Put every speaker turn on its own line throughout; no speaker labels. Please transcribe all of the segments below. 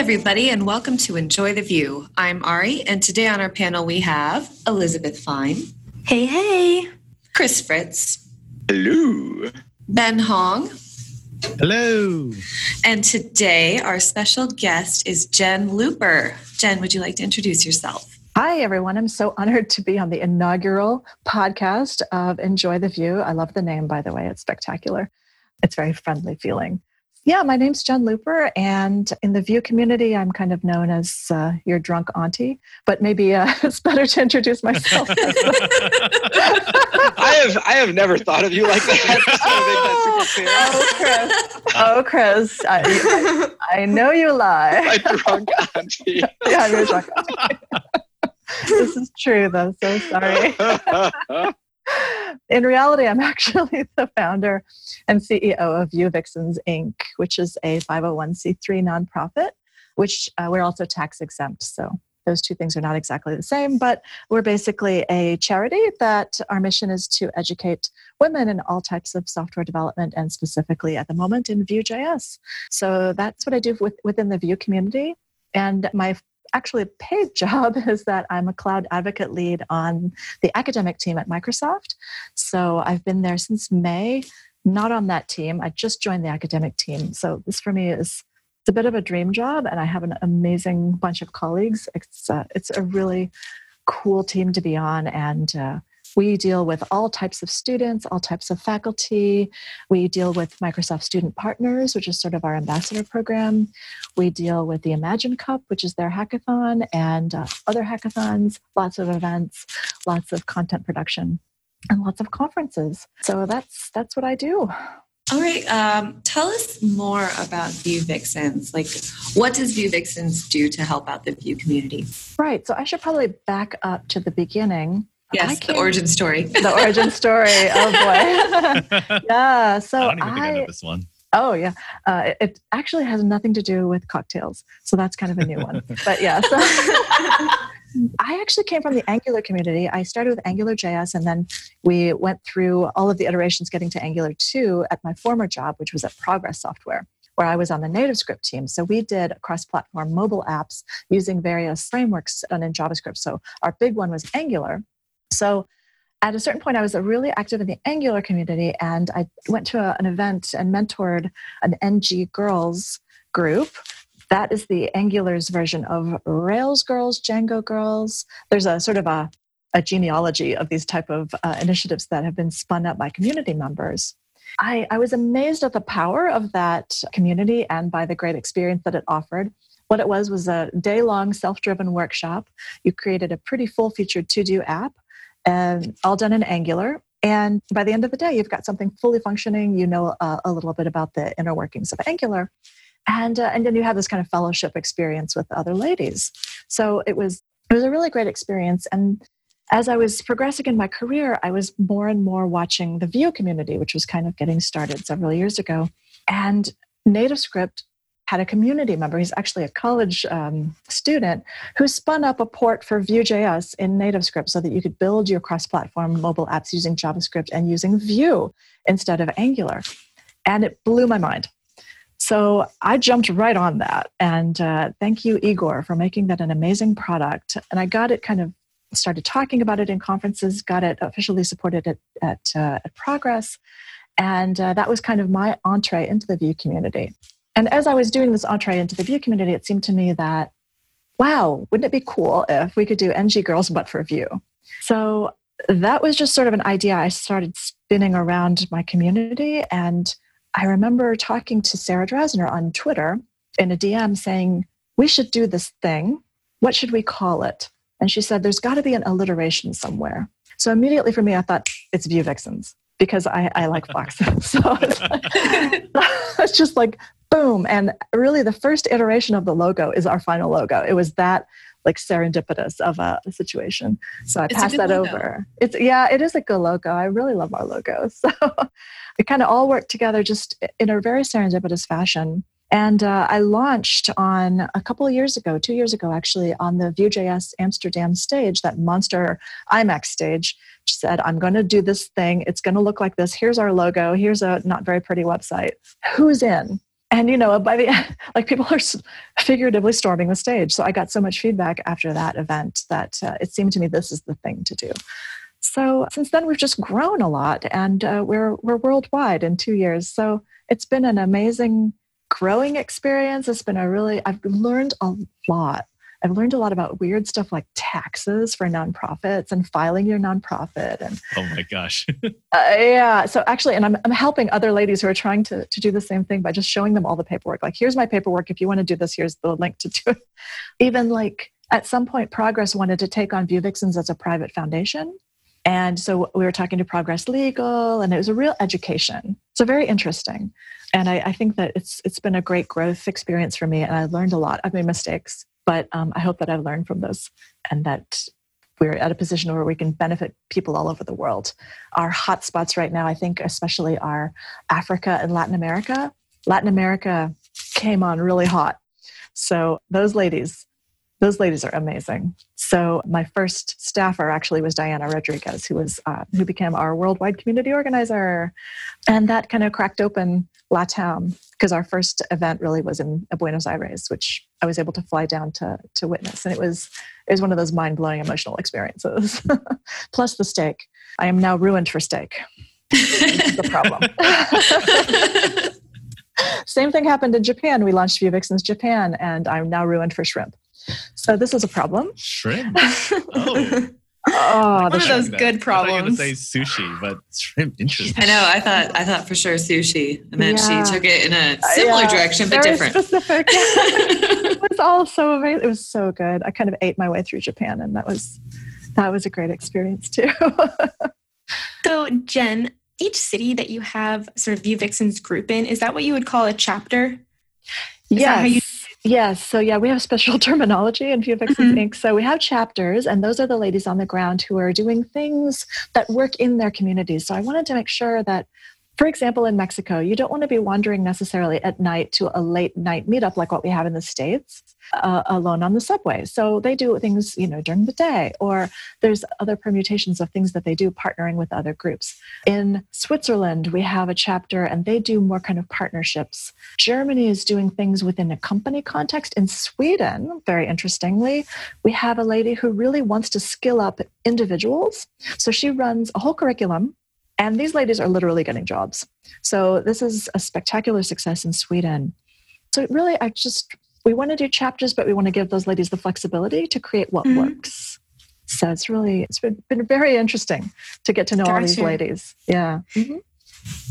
everybody, and welcome to Enjoy the Vue. I'm Ari, and today on our panel we have Elizabeth Fine.
Hey, hey.
Chris Fritz.
Hello.
Ben Hong.
Hello.
And today our special guest is Jen Looper. Jen, would you like to introduce yourself?
Hi, everyone. I'm so honored to be on the inaugural podcast of Enjoy the Vue. I love the name, by the way, it's spectacular. It's very friendly feeling. Yeah, my name's Jen Looper, and in the Vue community, I'm kind of known as uh, your drunk auntie. But maybe uh, it's better to introduce myself.
I have I have never thought of you like that.
oh, Chris! Oh, Chris! I, I know you lie.
My drunk auntie.
yeah, I'm your drunk auntie. this is true, though. So sorry in reality, I'm actually the founder and CEO of Vue Vixens Inc., which is a 501c3 nonprofit, which uh, we're also tax exempt. So those two things are not exactly the same, but we're basically a charity that our mission is to educate women in all types of software development and specifically at the moment in Vue.js. So that's what I do with, within the Vue community. And my actually a paid job is that I'm a cloud advocate lead on the academic team at Microsoft. So I've been there since May, not on that team. I just joined the academic team. So this for me is it's a bit of a dream job, and I have an amazing bunch of colleagues. It's uh, it's a really cool team to be on, and uh, we deal with all types of students, all types of faculty. We deal with Microsoft Student Partners, which is sort of our ambassador program. We deal with the Imagine Cup, which is their hackathon, and uh, other hackathons, lots of events, lots of content production, and lots of conferences. So that's that's what I do.
All right. Um, tell us more about Vue Vixens. Like, what does Vue Vixens do to help out the Vue community?
Right. So I should probably back up to the beginning
Yes, the origin story.
The origin story. Oh boy. yeah. So
I don't even I, think I know this one.
Oh yeah, uh, it, it, actually has nothing to do with cocktails, so that's kind of a new one. but yeah, so I actually came from the Angular community. I started with Angular JS, and then we went through all of the iterations getting to Angular 2 at my former job, which was at Progress Software where I was on the NativeScript team. So we did cross platform mobile apps using various frameworks done in JavaScript. So our big one was Angular. So at a certain point, I was really active in the Angular community, and I went to a, an event and mentored an NG Girls group. That is the Angular's version of Rails Girls, Django Girls. There's a sort of a, a genealogy of these type of uh, initiatives that have been spun up by community members. I, I was amazed at the power of that community and by the great experience that it offered. What it was was a day long self driven workshop. You created a pretty full featured to do app and all done in Angular. And by the end of the day, you've got something fully functioning. You know uh, a little bit about the inner workings of Angular, and uh, and then you have this kind of fellowship experience with other ladies. So it was it was a really great experience. And as I was progressing in my career, I was more and more watching the Vue community, which was kind of getting started several years ago. And NativeScript had a community member, he's actually a college um, student, who spun up a port for Vue.js in NativeScript so that you could build your cross platform mobile apps using JavaScript and using Vue instead of Angular. And it blew my mind. So I jumped right on that. And uh, thank you, Igor, for making that an amazing product. And I got it kind of started talking about it in conferences, got it officially supported at, at, uh, at Progress. And uh, that was kind of my entree into the Vue community. And as I was doing this entree into the Vue community, it seemed to me that, wow, wouldn't it be cool if we could do NG Girls but for Vue? So that was just sort of an idea I started spinning around my community. And I remember talking to Sarah Drasner on Twitter in a DM saying, we should do this thing. What should we call it? And she said, there's got to be an alliteration somewhere. So immediately for me, I thought it's Vue Vixens because I, I like foxes. so it's just like boom. And really, the first iteration of the logo is our final logo. It was that like serendipitous of a, a situation. So I
It's
passed that
logo.
over. It's yeah, it is a good logo. I really love our logo. So it kind of all worked together just in a very serendipitous fashion. And uh, I launched on a couple of years ago, two years ago actually, on the Vue.js Amsterdam stage, that monster IMAX stage. She said, I'm going to do this thing. It's going to look like this. Here's our logo. Here's a not very pretty website. Who's in? And you know, by the end like, people are figuratively storming the stage. So I got so much feedback after that event that uh, it seemed to me this is the thing to do. So since then, we've just grown a lot, and uh, we're we're worldwide in two years. So it's been an amazing growing experience. It's been a really I've learned a lot. I've learned a lot about weird stuff like taxes for nonprofits and filing your nonprofit and
Oh my gosh.
uh, yeah. So actually, and I'm, I'm helping other ladies who are trying to, to do the same thing by just showing them all the paperwork. Like, here's my paperwork. If you want to do this, here's the link to do it. Even like at some point, Progress wanted to take on Vue Vixens as a private foundation. And so we were talking to Progress Legal, and it was a real education. So very interesting. And I, I think that it's it's been a great growth experience for me, and I learned a lot. I've made mistakes, but um, I hope that I've learned from those, and that we're at a position where we can benefit people all over the world. Our hotspots right now, I think, especially are Africa and Latin America. Latin America came on really hot. So those ladies, those ladies are amazing. So my first staffer actually was Diana Rodriguez, who was uh, who became our worldwide community organizer, and that kind of cracked open LATAM because our first event really was in Buenos Aires, which I was able to fly down to to witness, and it was it was one of those mind blowing emotional experiences. Plus the steak. I am now ruined for steak. The problem. Same thing happened in Japan. We launched Vue Vixens Japan, and I'm now ruined for shrimp. So this is a problem.
Shrimp. Oh,
Oh,
One
the
of those good problems.
I thought you were gonna say sushi, but shrimp. Interesting.
I know. I thought I thought for sure sushi, and then
Yeah.
she took it in a similar
Yeah,
direction but
very
different.
Specific. it was all so amazing. It was so good. I kind of ate my way through Japan, and that was that was a great experience too.
So, Jen, each city that you have sort of Vue Vixens group in, is that what you would call a chapter? Is that how
yes.
you-
Yes. So yeah, we have special terminology in Vixens
Mhm.
Inc. So we have chapters, and those are the ladies on the ground who are doing things that work in their communities. So I wanted to make sure that, for example, in Mexico, you don't want to be wandering necessarily at night to a late night meetup like what we have in the States. Uh, alone on the subway. So they do things, you know, during the day, or there's other permutations of things that they do partnering with other groups. In Switzerland, we have a chapter and they do more kind of partnerships. Germany is doing things within a company context. In Sweden, very interestingly, we have a lady who really wants to skill up individuals. So she runs a whole curriculum. And these ladies are literally getting jobs. So this is a spectacular success in Sweden. So really, I just, we want to do chapters, but we want to give those ladies the flexibility to create what
Mhm.
works. So it's really, it's been, been very interesting to get to know all these
Gotcha.
ladies. Yeah. Mhm.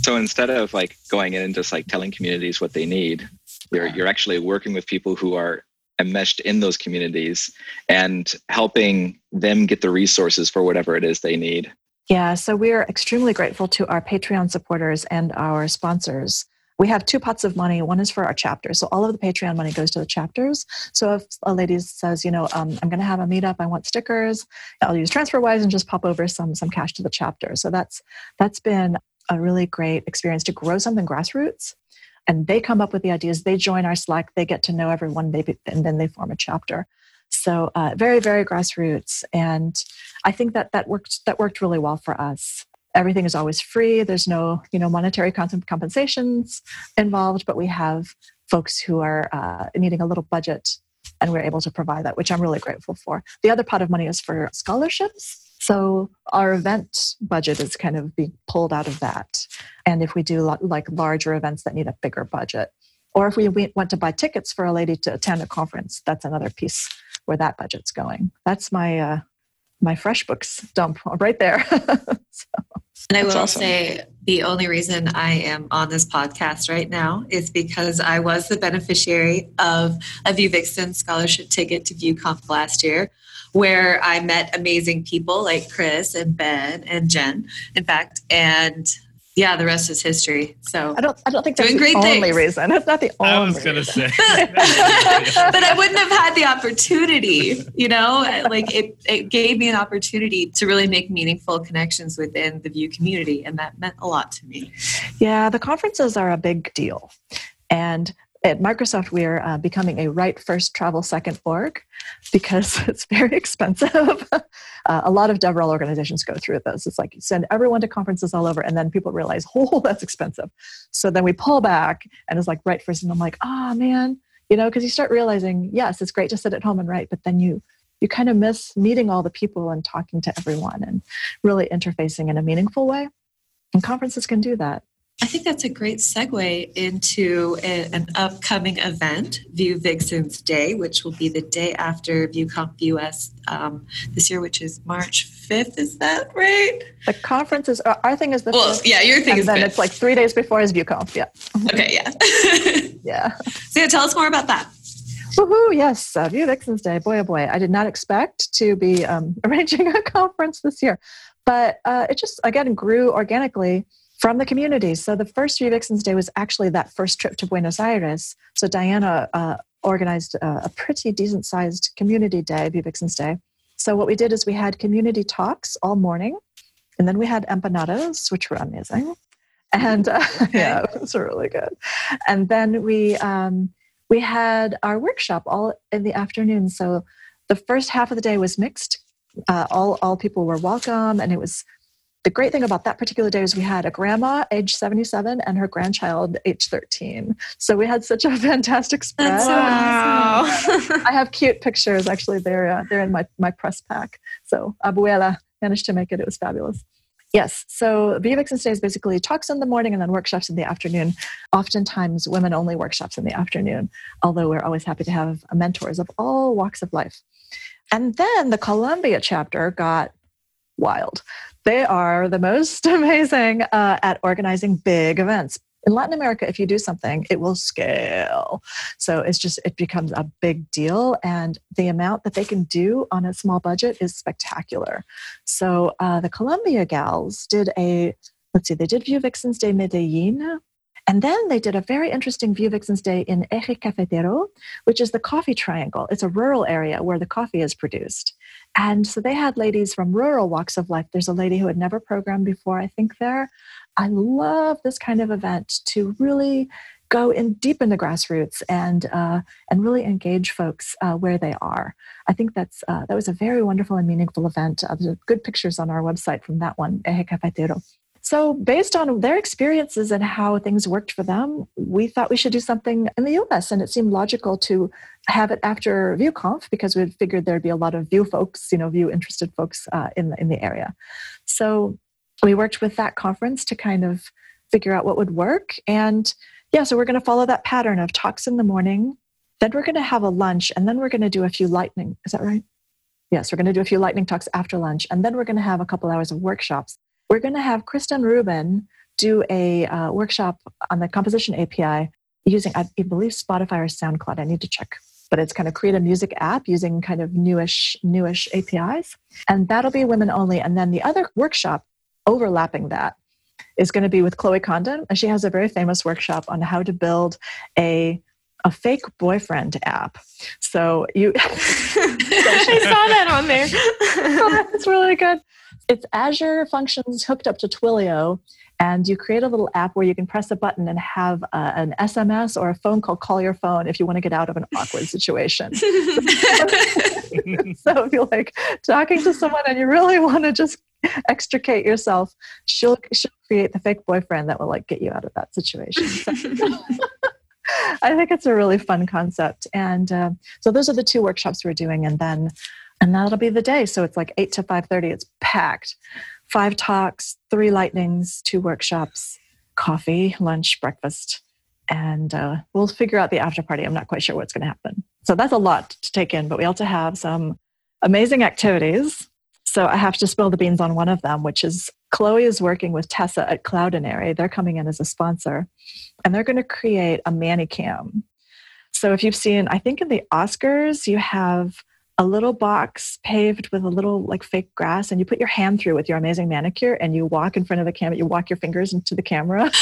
So instead of like going in and just like telling communities what they need, you're you're actually working with people who are enmeshed in those communities and helping them get the resources for whatever it is they need.
Yeah, so we're extremely grateful to our Patreon supporters and our sponsors. We have two pots of money. One is for our chapters. So all of the Patreon money goes to the chapters. So if a lady says, you know, um, I'm going to have a meetup, I want stickers, I'll use TransferWise and just pop over some some cash to the chapter. So that's that's been a really great experience to grow something grassroots. And they come up with the ideas. They join our Slack. They get to know everyone. They and then they form a chapter. So uh, very very grassroots. And I think that that worked that worked really well for us. Everything is always free. There's no you know monetary compensations involved, but we have folks who are uh, needing a little budget, and we're able to provide that, which I'm really grateful for. The other pot of money is for scholarships. So our event budget is kind of being pulled out of that, and if we do like larger events that need a bigger budget, or if we want to buy tickets for a lady to attend a conference, that's another piece where that budget's going. That's my uh, my FreshBooks dump right there.
And I will
awesome.
say the only reason I am on this podcast right now is because I was the beneficiary of a Vue Vixen scholarship ticket to VueConf last year, where I met amazing people like Chris and Ben and Jen, in fact. And yeah, the rest is history. So
I don't. I don't think that's
Doing
the
great
only
things.
reason. It's not the only.
I was gonna say.
but I wouldn't have had the opportunity, you know, like it, it gave me an opportunity to really make meaningful connections within the Vue community. And that meant a lot to me.
Yeah, the conferences are a big deal, and at Microsoft we're uh, becoming a write first, travel second org because it's very expensive. uh, a lot of DevRel organizations go through this. It's like you send everyone to conferences all over, and then people realize, oh, that's expensive. So then we pull back, and it's like write first, and I'm like, ah, man, you know, because you start realizing, yes, it's great to sit at home and write, but then you you kind of miss meeting all the people and talking to everyone and really interfacing in a meaningful way. And conferences can do that.
I think that's a great segue into a, an upcoming event, Vue Vixens Day, which will be the day after VueConf US um, this year, which is March 5th. Is that right?
The conference is our our thing is the
Well, yeah, your thing
and
is
then
fifth.
it's like three days before is VueConf. Yeah,
okay, yeah.
yeah.
so yeah, tell us more about that.
Woohoo! Yes, uh, Vue Vixens Day. Boy, oh boy, I did not expect to be um, arranging a conference this year, but uh, it just again grew organically from the community. So the first Vue Vixens Day was actually that first trip to Buenos Aires. So Diana uh, organized uh, a pretty decent sized community day, Vue Vixens Day. So what we did is we had community talks all morning, and then we had empanadas, which were amazing. And uh, yeah, it was really good. And then we um, we had our workshop all in the afternoon. So the first half of the day was mixed. Uh, all all people were welcome, and it was the great thing about that particular day is we had a grandma age 77 and her grandchild age 13 so we had such a fantastic spread
so awesome.
i have cute pictures actually. They're uh, they're in my, my press pack. So abuela managed to make it. It was fabulous. Yes. So vvixen stays basically talks in the morning and then workshops in the afternoon. Oftentimes women only workshops in the afternoon although we're always happy to have mentors of all walks of life. And then the colombia chapter got wild they are the most amazing uh, at organizing big events in latin america if you do something it will scale so it's just it becomes a big deal and the amount that they can do on a small budget is spectacular so uh, the colombia gals did a let's see they did vue vixens de medellin and then they did a very interesting Vue Vixens Day in Eje Cafetero, which is the coffee triangle. It's a rural area where the coffee is produced. And so they had ladies from rural walks of life. There's a lady who had never programmed before, I think, there. I love this kind of event to really go in deep in the grassroots and uh, and really engage folks uh, where they are. I think that's uh, that was a very wonderful and meaningful event. Uh, there's good pictures on our website from that one, Eje Cafetero. So, based on their experiences and how things worked for them, we thought we should do something in the US. And it seemed logical to have it after VueConf because we figured there'd be a lot of Vue folks, you know, Vue interested folks uh, in, in the area. So, we worked with that conference to kind of figure out what would work. And yeah, so we're going to follow that pattern of talks in the morning. Then we're going to have a lunch, and then we're going to do a few lightning. Is that right? Yes, we're going to do a few lightning talks after lunch, and then we're going to have a couple hours of workshops we're going to have Kristen Rubin do a uh, workshop on the composition API using, I believe, Spotify or SoundCloud. I need to check, but it's kind of create a music app using kind of newish, newish APIs, and that'll be women only. And then the other workshop overlapping that is going to be with Chloe Condon, and she has a very famous workshop on how to build a a fake boyfriend app. So you,
I saw that on there.
it's really good. It's Azure functions hooked up to Twilio, and you create a little app where you can press a button and have uh, an SMS or a phone call call your phone if you want to get out of an awkward situation. so if you're like talking to someone and you really want to just extricate yourself, she'll she'll create the fake boyfriend that will like get you out of that situation. So- I think it's a really fun concept, and uh, so those are the two workshops we're doing, and then and that'll be the day. So it's like eight to five thirty. It's packed. Five talks, three lightnings, two workshops, coffee, lunch, breakfast, and uh, we'll figure out the after party. I'm not quite sure what's going to happen. So that's a lot to take in, but we also have some amazing activities. So I have to spill the beans on one of them, which is Chloe is working with Tessa at Cloudinary. They're coming in as a sponsor, and they're going to create a Manicam. So if you've seen, I think in the Oscars, you have a little box paved with a little like fake grass, and you put your hand through with your amazing manicure, and you walk in front of the camera. You walk your fingers into the camera.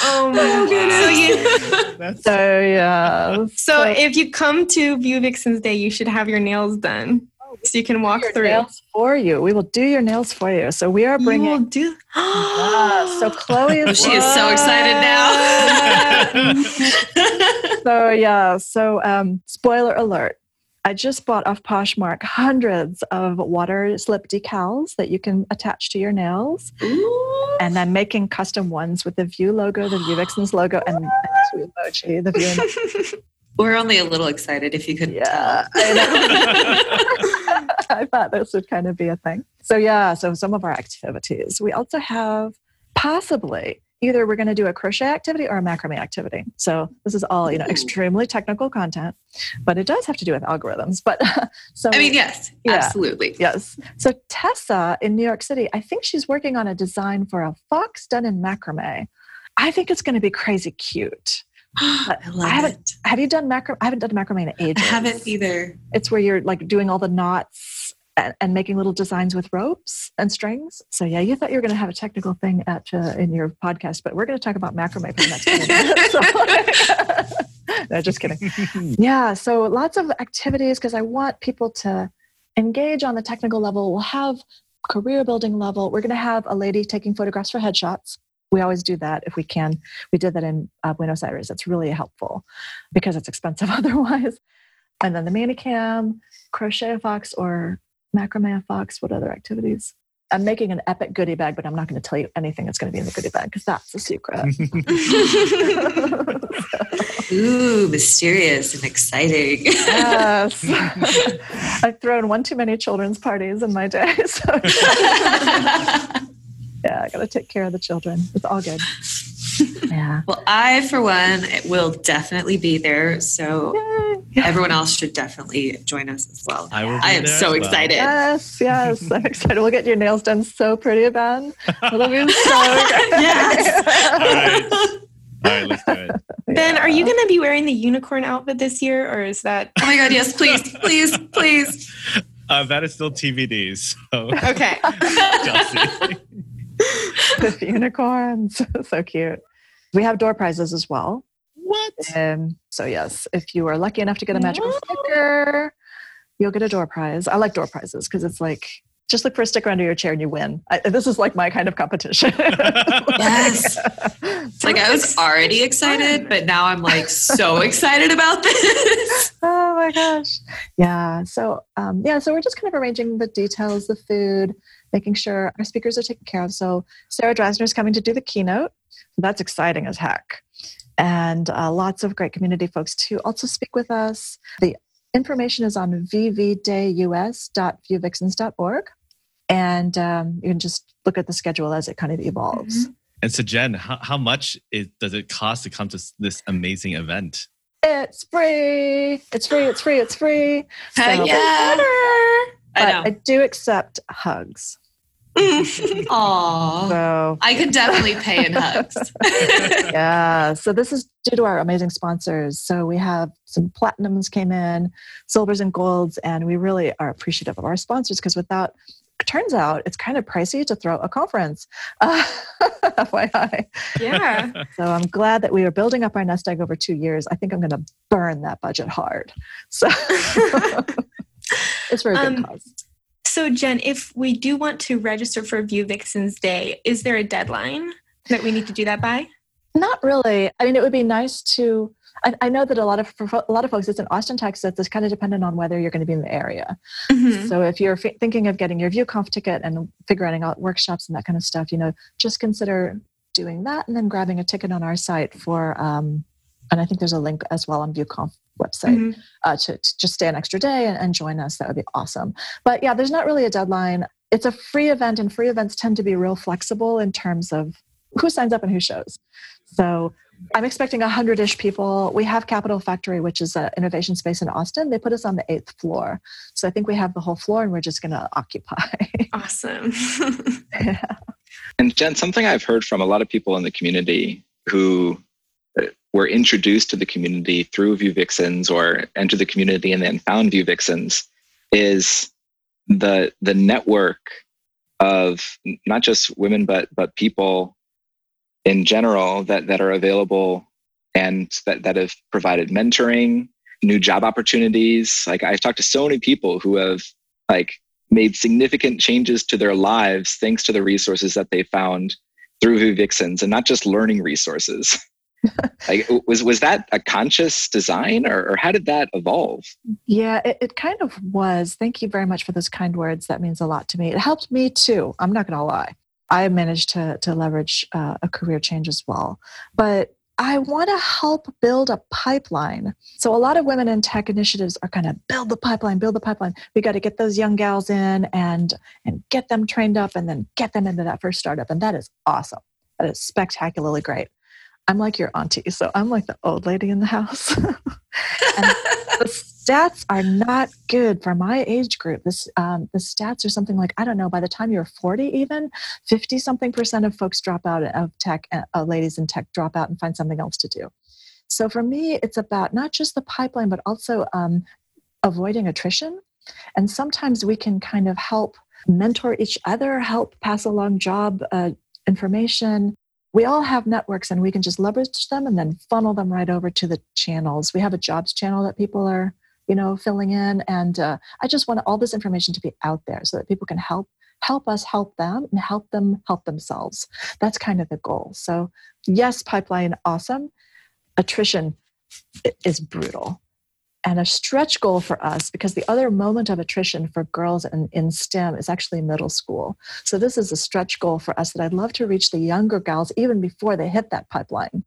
Oh, oh my goodness. So, you,
That's
So yeah.
so if you come to Vue Vixens Day, you should have your nails done so you can walk
your
through.
nails for you. We will do your nails for you. So we are
You
bringing.
will do.
Yeah, so Chloe is.
Oh, she is so excited now.
so yeah. So um, spoiler alert. I just bought off Poshmark hundreds of water slip decals that you can attach to your nails,
Ooh.
and I'm making custom ones with the Vue logo, the Vue Vixens logo, and the sweet emoji. The Vue.
We're only a little excited if you could
Yeah, I. I thought this would kind of be a thing. So yeah, so some of our activities. We also have possibly either we're going to do a crochet activity or a macrame activity. So this is all you know extremely technical content, but it does have to do with algorithms. But so
I mean, yes,
Yeah.
absolutely.
yes. So Tessa in New York City, I think she's working on a design for a fox done in macrame. I think it's going to be crazy cute.
I love
I haven't-
it.
Have you done macrame? I haven't done macrame in
I
ages.
haven't either.
it's where you're like doing all the knots and, and making little designs with ropes and strings. So yeah, you thought you were going to have a technical thing at uh, in your podcast, but we're going to talk about macrame for the next 20 minutes. So- no, just kidding. Yeah, so lots of activities because I want people to engage on the technical level. We'll have career building level. We're going to have a lady taking photographs for headshots. We always do that if we can. We did that in uh, Buenos Aires. It's really helpful because it's expensive otherwise. And then the manicam, crochet a fox or macrame a fox. What other activities? I'm making an epic goodie bag, but I'm not going to tell you anything that's going to be in the goodie bag because that's a secret.
Ooh, mysterious and exciting.
yes. I've thrown one too many children's parties in my day. So yeah, I got to take care of the children. It's all good. Yeah.
well, I, for one, will definitely be there. So
Yay.
everyone else should definitely join us as well.
I will. Be
I am
there
so
well.
excited.
Yes, yes. I'm excited. We'll get your nails done so pretty, Ben. It'll be so good.
Yes.
All right. All right, let's do it.
Ben, are you going to be wearing the unicorn outfit this year, or is that
Oh my God, yes, please, please, please.
Uh, that is still TBD. So,
okay?
With unicorns. so cute. We have door prizes as well.
what?
Um, so yes, if you are lucky enough to get a magical sticker, you'll get a door prize. I like door prizes because it's like just look for a sticker under your chair and you win. I, this is like my kind of competition.
Yes. It's like I was already excited, but now I'm like so excited about this.
oh my gosh. Yeah. So um, yeah. So we're just kind of arranging the details, the food, making sure our speakers are taken care of. So Sarah Drasner is coming to do the keynote. So that's exciting as heck. And uh, lots of great community folks to also speak with us. The information is on vvdayus.vuevixens.org. And um, you can just look at the schedule as it kind of evolves.
And so, Jen, how, how much is, does it cost to come to this amazing event?
It's free. It's free. It's free. It's free.
Heck
So-
yeah.
But
I
I do accept hugs.
know. Aw.
So
I could definitely pay in hugs.
yeah, so this is due to our amazing sponsors. So we have some platinums came in, silvers and golds, and we really are appreciative of our sponsors because without turns out it's kind of pricey to throw a conference. Uh, FYI.
Yeah.
So I'm glad that we are building up our nest egg over two years. I think I'm going to burn that budget hard. So it's for a good
Um,
cause.
So, Jen, if we do want to register for Vue Vixens Day, is there a deadline that we need to do that by?
Not really. I mean, it would be nice to. I, I know that a lot of for a lot of folks, it's in Austin, Texas. It's kind of dependent on whether you're going to be in the area.
Mhm.
So if you're f- thinking of getting your VueConf ticket and figuring out workshops and that kind of stuff, you know, just consider doing that and then grabbing a ticket on our site for. Um, and I think there's a link as well on VueConf website
Mhm.
uh, to, to just stay an extra day and, and join us. That would be awesome. But yeah, there's not really a deadline. It's a free event, and free events tend to be real flexible in terms of who signs up and who shows. So I'm expecting 100 ish people. We have Capital Factory, which is an innovation space in Austin. They put us on the eighth floor. So I think we have the whole floor and we're just going to occupy.
Awesome.
yeah.
And Jen, something I've heard from a lot of people in the community who were introduced to the community through Vue Vixens or entered the community and then found Vue Vixens is the the network of not just women but but people in general that that are available and that that have provided mentoring new job opportunities. Like i've talked to so many people who have like made significant changes to their lives thanks to the resources that they found through Vue Vixens and not just learning resources like was was that a conscious design or, or how did that evolve
yeah it, it, kind of was thank you very much for those kind words that means a lot to me it helped me too i'm not gonna lie i managed to to leverage uh, a career change as well but I want to help build a pipeline. So, a lot of women in tech initiatives are kind of build the pipeline, build the pipeline. We got to get those young gals in and and get them trained up, and then get them into that first startup, and that is awesome. That is spectacularly great. I'm like your auntie, so I'm like the old lady in the house. the stats are not good for my age group. This um, the stats are something like I don't know. By the time you're 40, even 50 something percent of folks drop out of tech. Uh, ladies in tech drop out and find something else to do. So for me, it's about not just the pipeline, but also um, avoiding attrition. And sometimes we can kind of help mentor each other, help pass along job uh, information, we all have networks and we can just leverage them and then funnel them right over to the channels. We have a jobs channel that people are, you know, filling in. And uh, I just want all this information to be out there so that people can help help us help them and help them help themselves. That's kind of the goal. So yes, pipeline, awesome. Attrition is brutal and a stretch goal for us because the other moment of attrition for girls in, in STEM is actually middle school. So this is a stretch goal for us that I'd love to reach the younger gals even before they hit that pipeline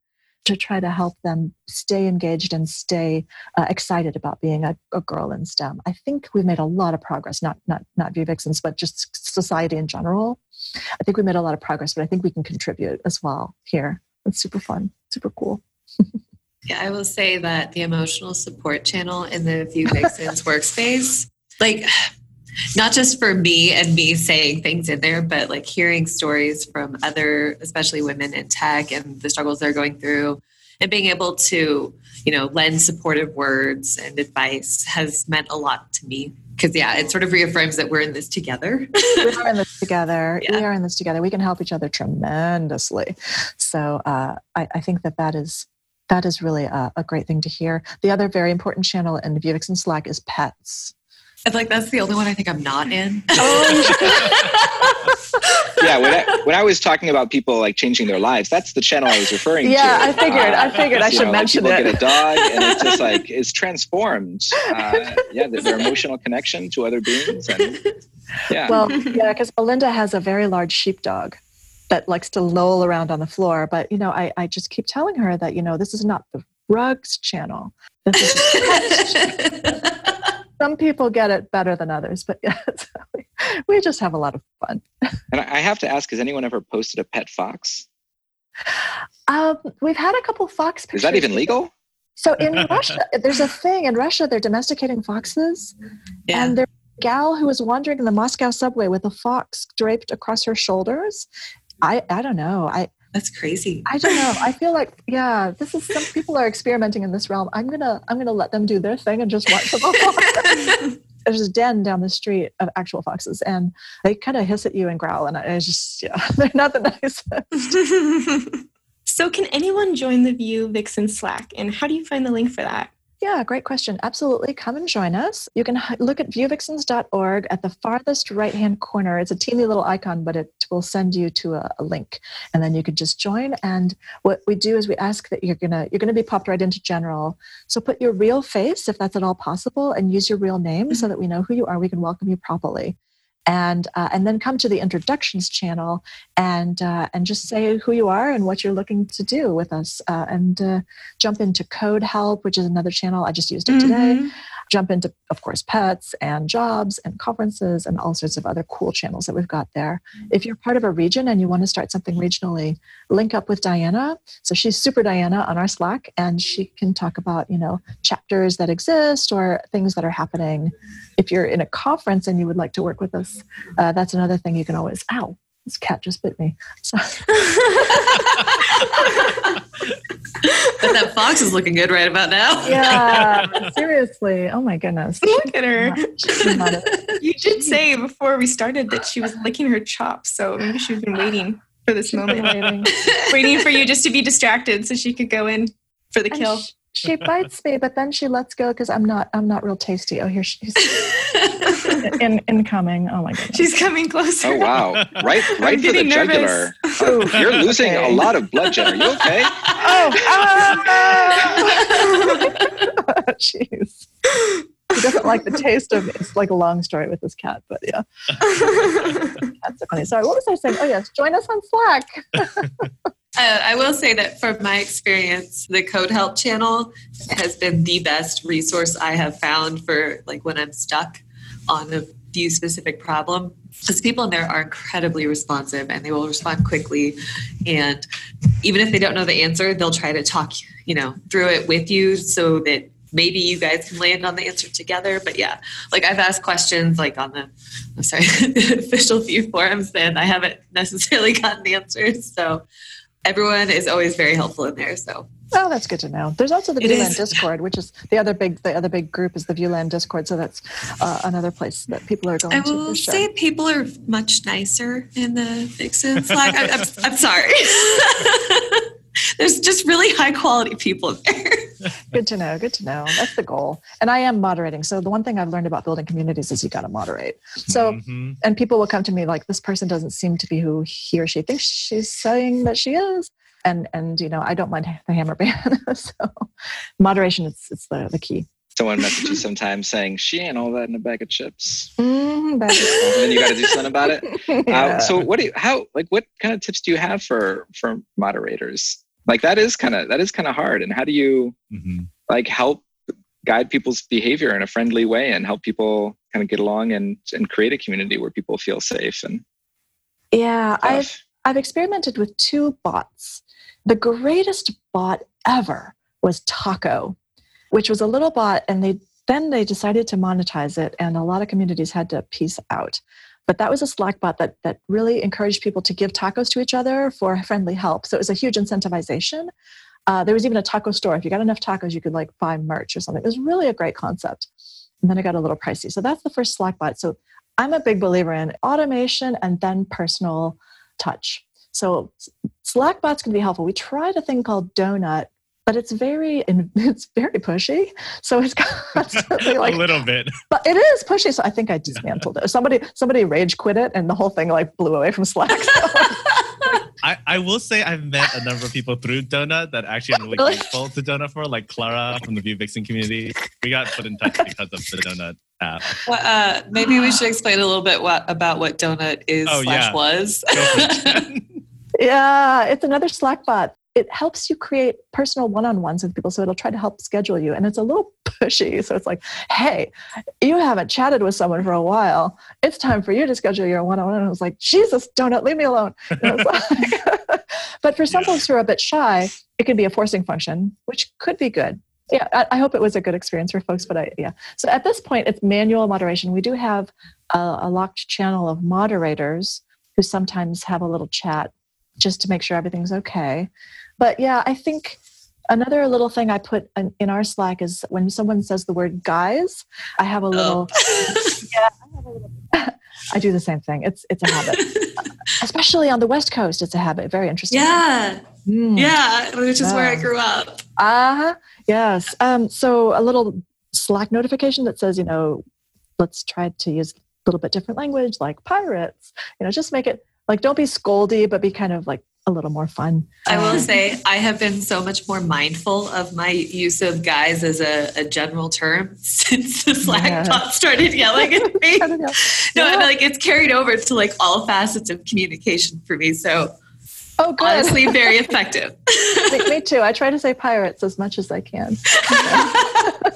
to try to help them stay engaged and stay uh, excited about being a, a, girl in STEM. I think we've made a lot of progress, not not not Vue Vixens, but just society in general. I think we made a lot of progress, but I think we can contribute as well here. It's super fun, super cool.
Yeah, I will say that the emotional support channel in the Vue Vixens workspace, like not just for me and me saying things in there, but like hearing stories from other, especially women in tech and the struggles they're going through, and being able to, you know, lend supportive words and advice has meant a lot to me. Because yeah, it sort of reaffirms that we're in this together.
we are in this together. Yeah. We are in this together. We can help each other tremendously. So uh, I, I think that that is that is really a, a, great thing to hear. The other very important channel in Vue and Slack is pets.
It's like that's the only one I think I'm not in.
Oh. yeah, when I, when I was talking about people like changing their lives, that's the channel I was referring
yeah, to. Yeah, I figured. Uh, I figured I should know, mention
like
it.
People get a dog, and it's just like it's transformed. Uh, yeah, their emotional connection to other beings, and yeah.
Well, yeah, because Belinda has a very large sheepdog that likes to loll around on the floor. But you know, I, I just keep telling her that you know this is not the rugs channel. This is Some people get it better than others, but yeah, we, we just have a lot of fun.
and I have to ask: Has anyone ever posted a pet fox?
Um, we've had a couple fox.
Pictures. Is that even legal?
So in Russia, there's a thing in Russia. They're domesticating foxes, yeah. and there's a gal who was wandering in the Moscow subway with a fox draped across her shoulders, I I don't know. I
that's crazy.
I don't know. I feel like yeah, this is some people are experimenting in this realm. I'm gonna I'm gonna let them do their thing and just watch them. There's a den down the street of actual foxes, and they kind of hiss at you and growl, and I just yeah, they're not the nicest.
so, can anyone join the Vue Vixen Slack, and how do you find the link for that?
Yeah, great question. Absolutely. Come and join us. You can look at vuevixens.org at the farthest right hand corner. It's a teeny little icon, but it will send you to a, a, link. And then you can just join. And what we do is we ask that you're gonna you're gonna be popped right into general. So put your real face, if that's at all possible, and use your real name mm-hmm. so that we know who you are. We can welcome you properly and uh, and then come to the introductions channel and uh, and just say who you are and what you're looking to do with us uh, and uh, jump into code help which is another channel i just used it today. Mm-hmm. jump into of course pets and jobs and conferences and all sorts of other cool channels that we've got there. If you're part of a region and you want to start something regionally link up with diana. So she's super diana on our slack and she can talk about you know chapters that exist or things that are happening. If you're in a conference and you would like to work with us uh, that's another thing you can always ow This cat just bit me.
But that fox is looking good right about now.
yeah, seriously. Oh my goodness.
Look at her.
She's not a-
You did say before we started that she was licking her chops, so maybe she's been waiting for this moment,
waiting.
waiting for you just to be distracted so she could go in for the
And
kill.
sh- she bites me, but then she lets go because I'm not. I'm not real tasty. Oh, here she's in, incoming. Oh my god,
She's coming closer.
Oh wow! Right, right for the
nervous.
jugular. Uh, you're losing
Okay.
a lot of blood, Jen. Are you okay?
Oh, ah! jeez. He doesn't like the taste of. It's like a long story with this cat, but yeah, that's so funny. Sorry, what was I saying? Oh yes, join us on Slack.
Uh, I will say that from my experience, the Code Help channel has been the best resource I have found for like when I'm stuck on a Vue specific problem. Because people in there are incredibly responsive and they will respond quickly. And even if they don't know the answer, they'll try to talk, you know, through it with you so that maybe you guys can land on the answer together. But yeah, like I've asked questions like on the I'm sorry, official few forums and I haven't necessarily gotten answers. So everyone is always very helpful in there. So
Oh, that's good to know. There's also the
It
Vue Land
is.
Discord, which is the other big the other big group is the Vue Land Discord. So that's uh, another place that people are going
I
to
will
sure.
say people are much nicer in the Vixen Slack. I, I'm, I'm sorry. There's just really high quality people there.
Good to know. Good to know. That's the goal. And I am moderating. So the one thing I've learned about building communities is you got to moderate. So
Mhm.
and people will come to me like this person doesn't seem to be who he or she thinks she's saying that she is and and you know i don't mind the hammer ban so moderation is it's the, the key
Someone messages you sometimes saying she ain't all that in a bag of chips.
mm,
And then you got to do something about it.
yeah.
Uh, so what do you how like what kind of tips do you have for for moderators? Like that is kind of that is kind of hard. And how do you
Mhm.
like help guide people's behavior in a friendly way and help people kind of get along and and create a community where people feel safe and
yeah i've i've experimented with two bots the greatest bot ever was taco which was a little bot and they then they decided to monetize it and a lot of communities had to piece out. But that was a slack bot that that really encouraged people to give tacos to each other for friendly help. So it was a huge incentivization. Uh, there was even a taco store. If you got enough tacos you could like buy merch or something. It was really a great concept. And then it got a little pricey. So that's the first slack bot. So i'm a big believer in automation and then personal touch. So slack bots can be helpful. We tried a thing called donut but it's very it's very pushy so it's constantly like
a little bit.
but it is pushy, so I think I dismantled it. Somebody somebody rage quit it, and the whole thing like blew away from Slack. So,
I, I will say I've met a number of people through Donut that actually I'm really
Really?
grateful to Donut for, like Clara from the Vue Vixen community. We got put in touch because of the Donut app.
Well, uh, maybe we should explain a little bit what, about what Donut is
Oh,
slash
yeah.
was.
Go for it, Jen.
yeah, it's another Slack bot. It helps you create personal one-on-ones with people, so it'll try to help schedule you, and it's a little pushy. So it's like, hey, you haven't chatted with someone for a while. It's time for you to schedule your one-on-one. And I was like, Jesus, Donut, leave me alone. And I was like- but for some
Yeah.
folks who are a bit shy, it can be a forcing function, which could be good. Yeah, I, I hope it was a good experience for folks. But I, yeah. So at this point, it's manual moderation. We do have a, a locked channel of moderators who sometimes have a little chat just to make sure everything's okay. But yeah, I think another little thing I put in, in our Slack is when someone says the word guys, I have a little. Yeah, I have a little. I do the same thing. It's it's a habit, especially on the West Coast. It's a habit. Very interesting.
yeah,
Mm.
yeah, which is where I grew up.
Uh-huh. Yes. Um, so a little Slack notification that says, you know, let's try to use a little bit different language like pirates. You know, just make it like don't be scoldy, but be kind of like a little more fun.
I will
Um,
say I have been so much more mindful of my use of guys as a, a general term since the Slack
Yeah.
bot started yelling at me.
I don't know.
No,
Yeah.
and like it's carried over to like all facets of communication for me. So
Oh, good.
honestly, very effective.
me, me too. I try to say pirates as much as I can.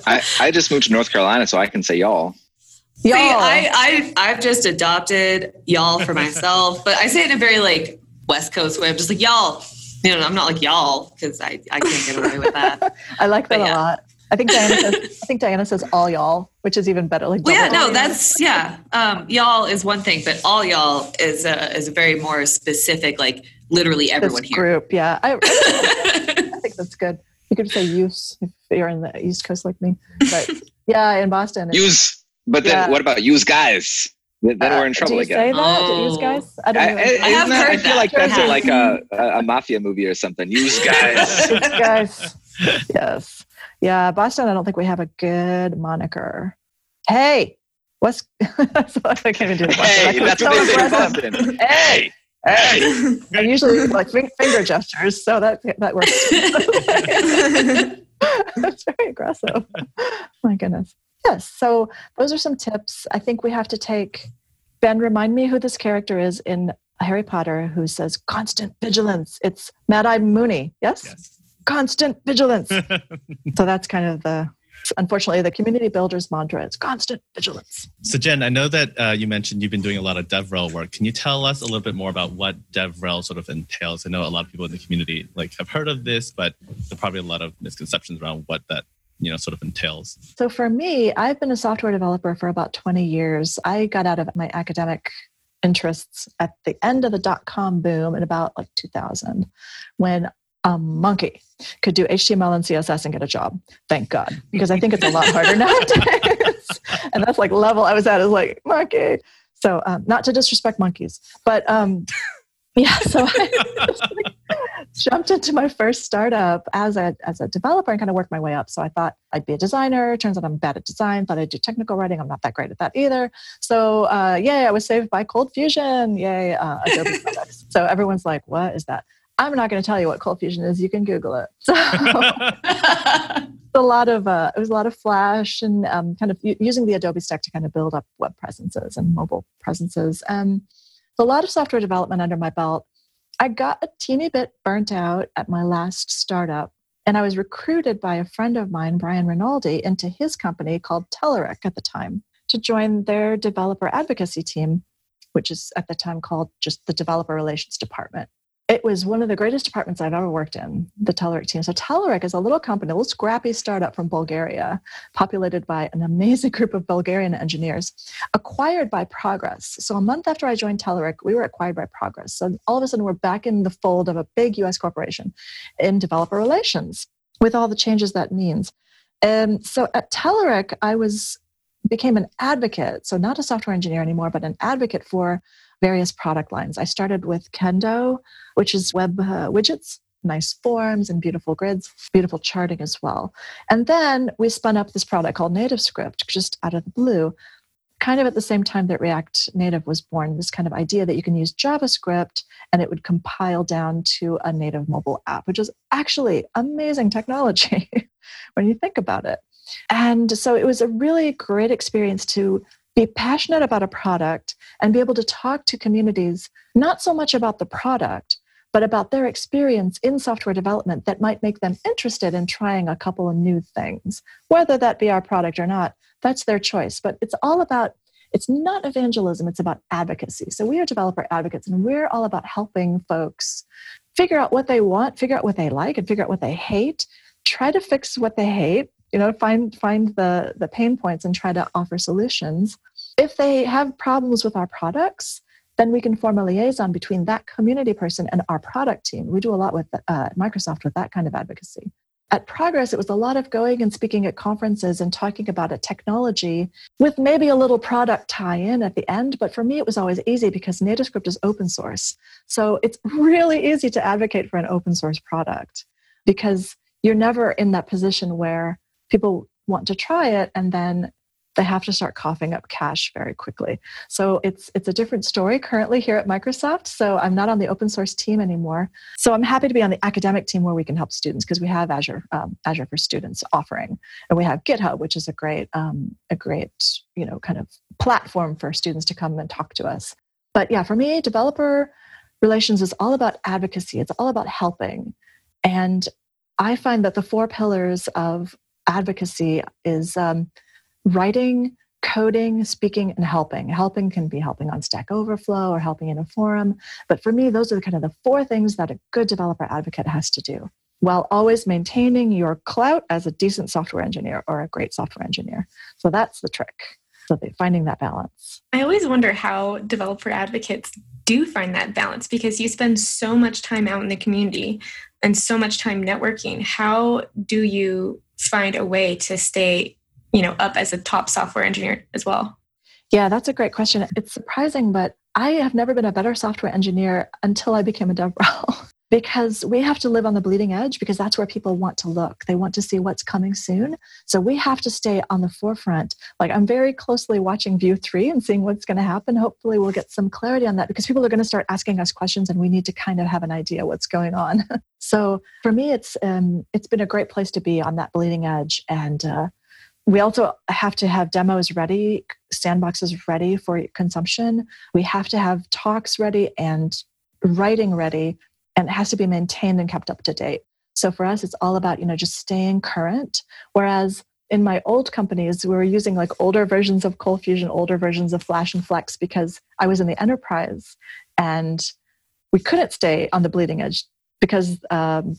I, I just moved to North Carolina, so I can say y'all.
See,
Y'all.
I, I I've just adopted y'all for myself, but I say it in a very like West Coast way. I'm just like y'all. You know, I'm not like y'all because I, I can't get away with that.
I like that
But
a lot. I think Diana says. I think Diana says all y'all, which is even better. Like
Well, yeah, no,
y'all.
that's yeah. Um, y'all is one thing, but all y'all is a is a very more specific, like literally everyone
this
here.
group. Yeah, I, I think that's good. You could say use if you're in the East Coast like me, but yeah, in Boston. it's-
Use, but then
Yeah.
what about use guys? Then then
uh,
we're in trouble
do you
again.
say that? Do use
Oh.
guys? I don't
I,
know.
I,
I have
isn't that- I feel
that.
like that's
Yeah.
like a, a, a mafia movie or something. Use guys.
Use guys. Yes. Yeah, Boston. I don't think we have a good moniker. Hey, what's? so I can't even do the
hey,
accent.
that's
So
what they say in
aggressive.
Boston.
Hey, hey. I usually like finger gestures, so that that works. That's very aggressive. My goodness. Yes. So those are some tips. I think we have to take. Ben, remind me who this character is in Harry Potter who says constant vigilance. It's Mad Eye Moody. Yes?
Yes.
Constant vigilance. so that's kind of the, unfortunately, the community builders mantra. It's constant vigilance.
So Jen, I know that uh, you mentioned you've been doing a lot of DevRel work. Can you tell us a little bit more about what DevRel sort of entails? I know a lot of people in the community like have heard of this, but there are probably a lot of misconceptions around what that you know sort of entails.
So for me, I've been a software developer for about 20 years. I got out of my academic interests at the end of the dot com boom in about like 2000 when a monkey could do HTML and CSS and get a job. Thank God, because I think it's a lot harder nowadays. and that's like level I was at is like monkey. So um, not to disrespect monkeys, but um, yeah. So I jumped into my first startup as a as a developer and kind of worked my way up. So I thought I'd be a designer. Turns out I'm bad at design. Thought I'd do technical writing. I'm not that great at that either. So uh, yay, I was saved by Cold Fusion. Yay, uh, Adobe products. So everyone's like, "What is that?" I'm not going to tell you what Cold Fusion is. You can Google it. So a lot of uh, it was a lot of Flash and um, kind of using the Adobe stack to kind of build up web presences and mobile presences. Um, a lot of software development under my belt. I got a teeny bit burnt out at my last startup, and I was recruited by a friend of mine, Brian Rinaldi, into his company called Telerik at the time to join their developer advocacy team, which is at the time called just the Developer Relations Department. It was one of the greatest departments I've ever worked in, the Telerik team. So Telerik is a little company, a little scrappy startup from Bulgaria, populated by an amazing group of Bulgarian engineers, acquired by Progress. So a month after I joined Telerik, we were acquired by Progress. So all of a sudden, we're back in the fold of a big US corporation in developer relations with all the changes that means. And so at Telerik, I was became an advocate. So not a software engineer anymore, but an advocate for various product lines. I started with Kendo, which is web uh, widgets, nice forms and beautiful grids, beautiful charting as well. And then we spun up this product called NativeScript just out of the blue, kind of at the same time that React Native was born, this kind of idea that you can use JavaScript and it would compile down to a native mobile app, which is actually amazing technology when you think about it. And so it was a really great experience to be passionate about a product and be able to talk to communities, not so much about the product, but about their experience in software development that might make them interested in trying a couple of new things. Whether that be our product or not, that's their choice. But it's all about, it's not evangelism, it's about advocacy. So we are developer advocates and we're all about helping folks figure out what they want, figure out what they like, and figure out what they hate, try to fix what they hate you know find find the the pain points and try to offer solutions. If they have problems with our products then we can form a liaison between that community person and our product team. We do a lot with uh, microsoft with that kind of advocacy. At progress it was a lot of going and speaking at conferences and talking about a technology with maybe a little product tie-in at the end but for me it was always easy because nativescript is open source. So it's really easy to advocate for an open source product because you're never in that position where people want to try it and then they have to start coughing up cash very quickly. So it's it's a different story currently here at Microsoft. So I'm not on the open source team anymore. So I'm happy to be on the academic team where we can help students because we have Azure um, Azure for Students offering, and we have GitHub, which is a great um, a great you know kind of platform for students to come and talk to us. But yeah, for me, developer relations is all about advocacy. It's all about helping, and I find that the four pillars of advocacy is um, writing, coding, speaking, and helping. Helping can be helping on Stack Overflow or helping in a forum. But for me, those are the kind of the four things that a good developer advocate has to do. while always maintaining your clout as a decent software engineer or a great software engineer. So that's the trick. So finding that balance.
I always wonder how developer advocates do find that balance because you spend so much time out in the community and so much time networking. How do you find a way to stay, you know, up as a top software engineer as well?
Yeah, that's a great question. It's surprising, but I have never been a better software engineer until I became a DevRel. because we have to live on the bleeding edge because that's where people want to look. They want to see what's coming soon. So we have to stay on the forefront. Like I'm very closely watching Vue 3 and seeing what's going to happen. Hopefully we'll get some clarity on that because people are going to start asking us questions and we need to kind of have an idea what's going on. so for me, it's um, it's been a great place to be on that bleeding edge. And uh, we also have to have demos ready, sandboxes ready for consumption. We have to have talks ready and writing ready and it has to be maintained and kept up to date. So for us, it's all about, you know, just staying current. Whereas in my old companies, we were using like older versions of Cold Fusion, older versions of Flash and Flex because I was in the enterprise and we couldn't stay on the bleeding edge because um,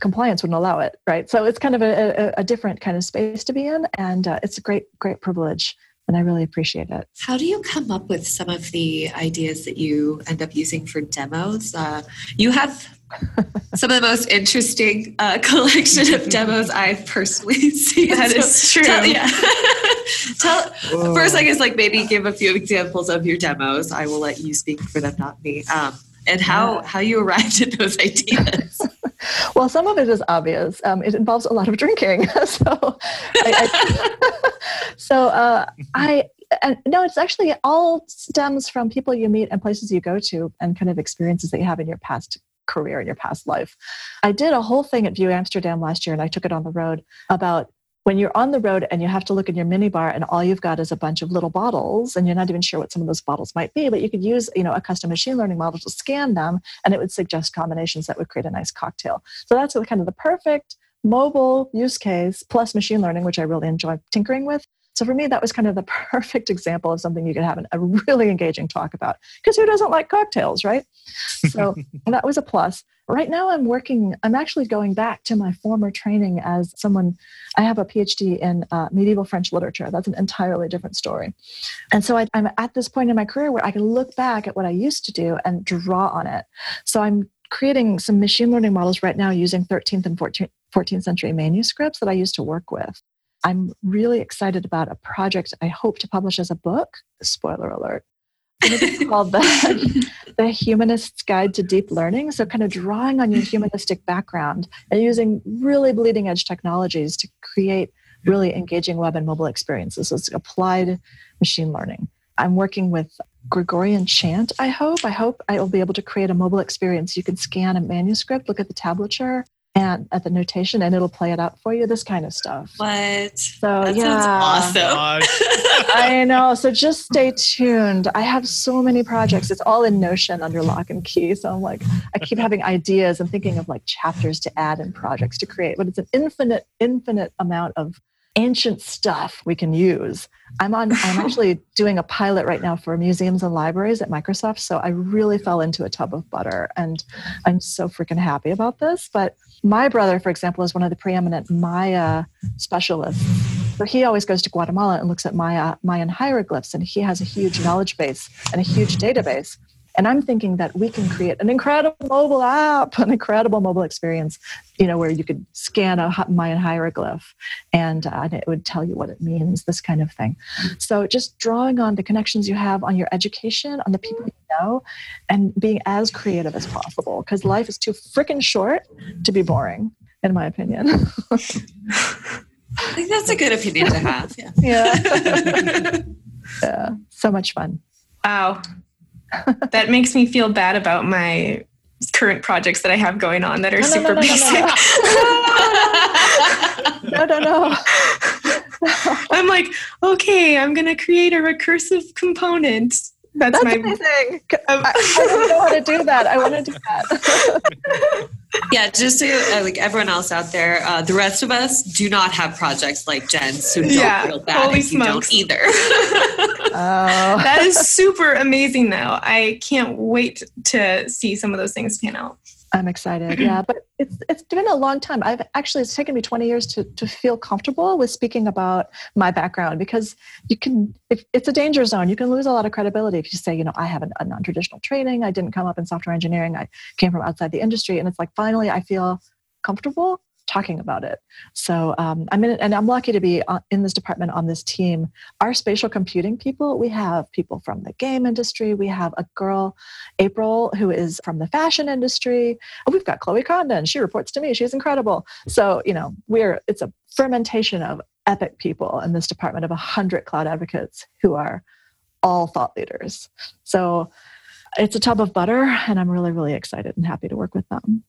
compliance wouldn't allow it, right? So it's kind of a, a, a different kind of space to be in, and uh, it's a great, great privilege and I really appreciate it.
How do you come up with some of the ideas that you end up using for demos? Uh, you have some of the most interesting uh, collection of demos I've personally seen.
That so is true.
Tell, yeah. tell, first, I guess, like maybe give a few examples of your demos. I will let you speak for them, not me. Um, and how how you arrived at those ideas.
well, some of it is obvious. Um, it involves a lot of drinking. so, I, I, so uh, I and no, it's actually all stems from people you meet and places you go to, and kind of experiences that you have in your past career in your past life. I did a whole thing at Vue Amsterdam last year, and I took it on the road about when you're on the road and you have to look in your minibar and all you've got is a bunch of little bottles and you're not even sure what some of those bottles might be but you could use you know a custom machine learning model to scan them and it would suggest combinations that would create a nice cocktail so that's kind of the perfect mobile use case plus machine learning which i really enjoy tinkering with so for me, that was kind of the perfect example of something you could have a really engaging talk about. Because who doesn't like cocktails, right? So that was a plus. Right now, I'm working, I'm actually going back to my former training as someone, I have a PhD in uh, medieval French literature. That's an entirely different story. And so I, I'm at this point in my career where I can look back at what I used to do and draw on it. So I'm creating some machine learning models right now using 13th and 14th, 14th century manuscripts that I used to work with. I'm really excited about a project I hope to publish as a book. Spoiler alert. It's called the, the Humanist's Guide to Deep Learning. So, kind of drawing on your humanistic background and using really bleeding edge technologies to create really engaging web and mobile experiences. So, it's applied machine learning. I'm working with Gregorian chant, I hope. I hope I will be able to create a mobile experience. You can scan a manuscript, look at the tablature, and at the notation and it'll play it out for you this kind of stuff.
What?
So
that
yeah.
awesome.
I know. So just stay tuned. I have so many projects. It's all in notion under lock and key. So i'm like i keep having ideas and thinking of like chapters to add and projects to create but it's an infinite infinite amount of ancient stuff we can use. I'm on I'm actually doing a pilot right now for museums and libraries at Microsoft, so I really fell into a tub of butter and I'm so freaking happy about this, but my brother for example is one of the preeminent Maya specialists. So he always goes to Guatemala and looks at Maya Mayan hieroglyphs and he has a huge knowledge base and a huge database. And I'm thinking that we can create an incredible mobile app, an incredible mobile experience, you know, where you could scan a Mayan hieroglyph and, uh, and it would tell you what it means, this kind of thing. So just drawing on the connections you have on your education, on the people you know, and being as creative as possible because life is too freaking short to be boring, in my opinion.
I think that's a good opinion to have. Yeah.
Yeah. yeah. So much fun.
Wow that makes me feel bad about my current projects that I have going on that are no, super no, no, basic.
No, no, no.
I'm like, okay, I'm gonna create a recursive component.
That's, That's my amazing. Um, I, I don't know how to do that. I want to do that
yeah, just so uh, like everyone else out there, uh, the rest of us do not have projects like Jen's, so don't yeah, feel bad if smokes. you don't either.
oh. That is super amazing, though. I can't wait to see some of those things pan out.
I'm excited. Yeah, but it's it's been a long time. I've actually it's taken me 20 years to to feel comfortable with speaking about my background because you can if it's a danger zone. You can lose a lot of credibility if you say, you know, I have a, a non-traditional training. I didn't come up in software engineering. I came from outside the industry, and it's like finally I feel comfortable talking about it. So um, I'm in, and I'm lucky to be in this department on this team. Our spatial computing people, we have people from the game industry. We have a girl, April, who is from the fashion industry. we've got Chloe Condon. She reports to me. She's incredible. So you know, we're it's a fermentation of epic people in this department of 100 cloud advocates who are all thought leaders. So it's a tub of butter, and I'm really, really excited and happy to work with them.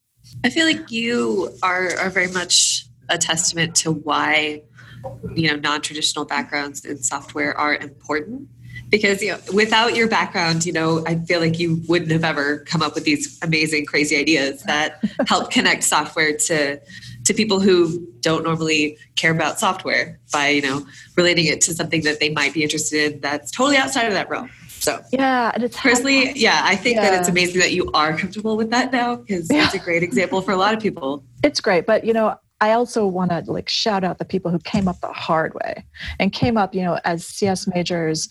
I feel like you are, are very much a testament to why you know non-traditional backgrounds in software are important. Because you know without your background you know i feel like you wouldn't have ever come up with these amazing crazy ideas that help connect software to to people who don't normally care about software by you know relating it to something that they might be interested in that's totally outside of that realm so
yeah, and
it's personally, yeah, I think yeah. that it's amazing that you are comfortable with that now because yeah. it's a great example for a lot of people.
It's great, but you know, I also want to like shout out the people who came up the hard way and came up, you know, as CS majors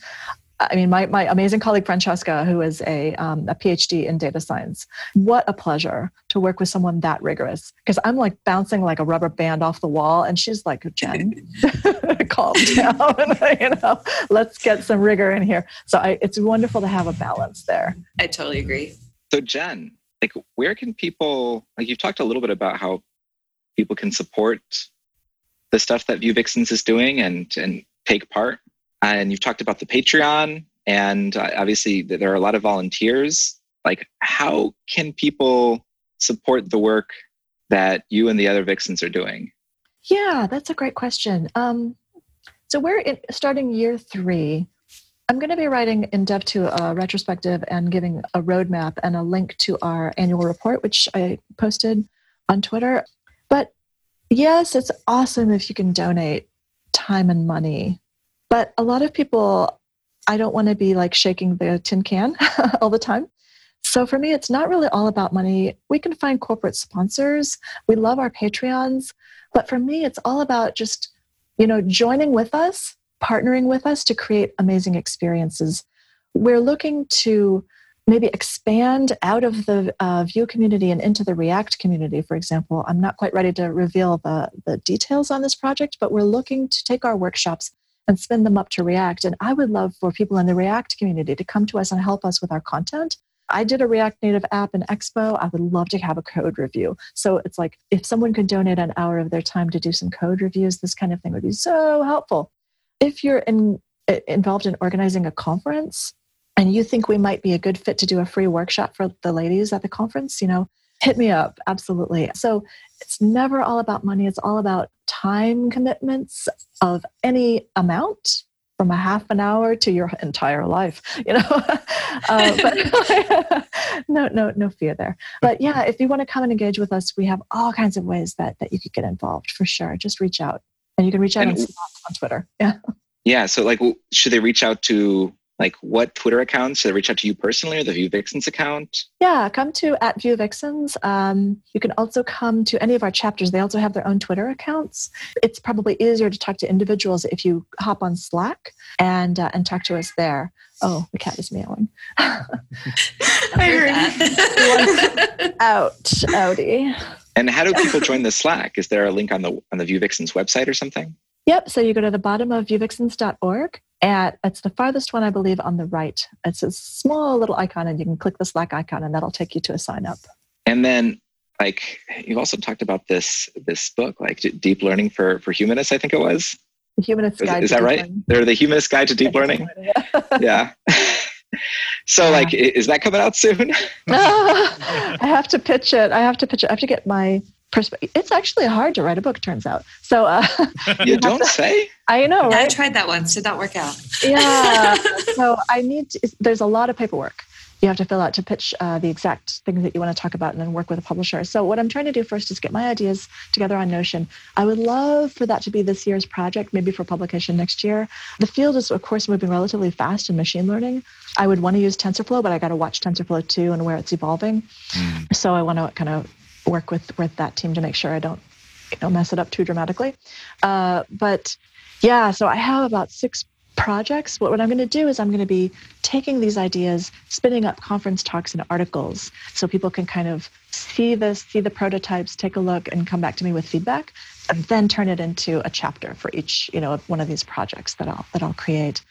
I mean, my, my amazing colleague Francesca, who is a, um, a PhD in data science, what a pleasure to work with someone that rigorous. Because I'm like bouncing like a rubber band off the wall, and she's like, Jen, calm down. you know, let's get some rigor in here. So I, it's wonderful to have a balance there.
I totally agree.
So Jen, like, where can people like you've talked a little bit about how people can support the stuff that Vue Vixens is doing and and take part and you've talked about the Patreon, and obviously there are a lot of volunteers. Like, how can people support the work that you and the other Vixens are doing?
Yeah, that's a great question. Um, so we're in, starting year three. I'm going to be writing in depth to a retrospective and giving a roadmap and a link to our annual report, which I posted on Twitter. But yes, it's awesome if you can donate time and money but a lot of people, I don't want to be like shaking the tin can all the time. So for me, it's not really all about money. We can find corporate sponsors. We love our Patreons. But for me, it's all about just, you know, joining with us, partnering with us to create amazing experiences. We're looking to maybe expand out of the uh, Vue community and into the React community, for example. I'm not quite ready to reveal the, the details on this project, but we're looking to take our workshops and spin them up to React. And I would love for people in the React community to come to us and help us with our content. I did a React Native app in Expo. I would love to have a code review. So it's like if someone could donate an hour of their time to do some code reviews, this kind of thing would be so helpful. If you're in, involved in organizing a conference and you think we might be a good fit to do a free workshop for the ladies at the conference, you know, hit me up. Absolutely. So it's never all about money, it's all about time commitments of any amount from a half an hour to your entire life you know? Uh, but no no no fear there. But yeah if you want to come and engage with us we have all kinds of ways that that you could get involved for sure. Just reach out. And you can reach out on, on twitter. Yeah.
Yeah so like should they reach out to like what Twitter accounts? Should I reach out to you personally or the Vue Vixens account?
Yeah, come to at Vue Vixens. Um, you can also come to any of our chapters. They also have their own Twitter accounts. It's probably easier to talk to individuals if you hop on Slack and uh, and talk to us there. Oh, the cat is meowing. I
heard that.
Out, Audi.
And how do people join the Slack? Is there a link on the on the Vue Vixens website or something?
Yep. So you go to the bottom of vuevixens.org at it's the farthest one i believe on the right. It's a small little icon and you can click the slack icon and that'll take you to a sign up.
And then like you've also talked about this this book like deep learning for for humanists i think it was?
The humanist
guide is, is that right? Learning. they're the humanist guide to deep learning? yeah. So yeah. like is that coming out soon?
I have to pitch it. I have to pitch it. I have to get my perspective. It's actually hard to write a book, turns out. So uh,
you don't to, say.
I know. Right? I
tried that once. Did not work out.
yeah. so I need. To, there's a lot of paperwork, you have to fill out to pitch uh, the exact things that you want to talk about and then work with a publisher. So what I'm trying to do first is get my ideas together on Notion. I would love for that to be this year's project, maybe for publication next year. The field is, of course, moving relatively fast in machine learning. I would want to use TensorFlow, but I got to watch TensorFlow 2 and where it's evolving. Mm. So I want to kind of work with with that team to make sure I don't you know mess it up too dramatically. Uh, but yeah, so I have about six projects. What, what I'm going to do is I'm going to be taking these ideas, spinning up conference talks and articles so people can kind of see this, see the prototypes, take a look, and come back to me with feedback, and then turn it into a chapter for each, you know, one of these projects that I'll that I'll create.